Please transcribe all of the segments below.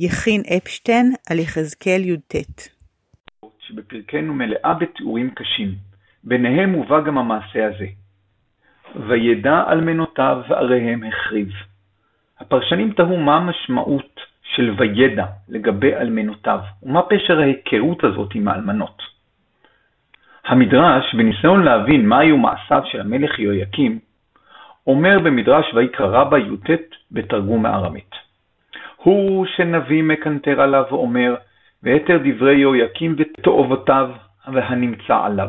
יכין אפשטיין על יחזקאל י"ט שבפרקנו מלאה בתיאורים קשים, ביניהם מובא גם המעשה הזה. וידע אלמנותיו ועריהם החריב. הפרשנים תהו מה המשמעות של וידע לגבי אלמנותיו, ומה פשר ההיכרות הזאת עם האלמנות. המדרש, בניסיון להבין מה היו מעשיו של המלך יהויקים, אומר במדרש ויקרא רבה י"ט בתרגום מארמית. הוא שנביא מקנטר עליו ואומר, ויתר דברי יהויקים ותועבותיו והנמצא עליו.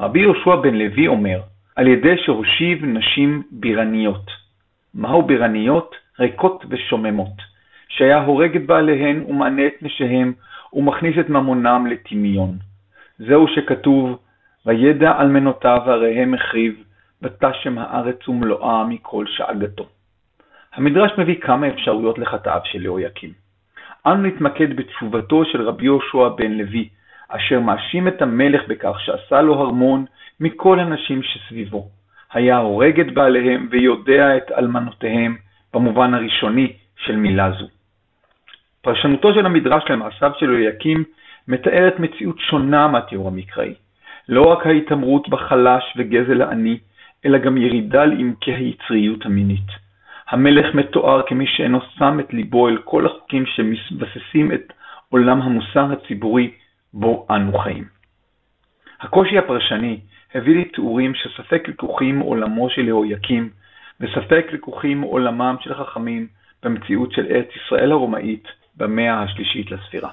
רבי יהושע בן לוי אומר, על ידי שהושיב נשים בירניות. מהו בירניות? ריקות ושוממות, שהיה הורג את בעליהן ומענה את נשיהם ומכניס את ממונם לטמיון. זהו שכתוב, וידע אלמנותיו ועריהם החריב, ותשם הארץ ומלואה מכל שאגתו. המדרש מביא כמה אפשרויות לחטאיו של יהויקים. אנו נתמקד בתשובתו של רבי יהושע בן לוי, אשר מאשים את המלך בכך שעשה לו הרמון מכל הנשים שסביבו. היה הורג את בעליהם ויודע את אלמנותיהם, במובן הראשוני של מילה זו. פרשנותו של המדרש למעשיו של יהויקים מתארת מציאות שונה מהתיאור המקראי. לא רק ההתעמרות בחלש וגזל העני, אלא גם ירידה לעמקי היצריות המינית. המלך מתואר כמי שאינו שם את ליבו אל כל החוקים שמבססים את עולם המוסר הציבורי בו אנו חיים. הקושי הפרשני הביא לי תיאורים שספק לקוחים מעולמו של יהויקים, וספק לקוחים מעולמם של חכמים במציאות של ארץ ישראל הרומאית במאה השלישית לספירה.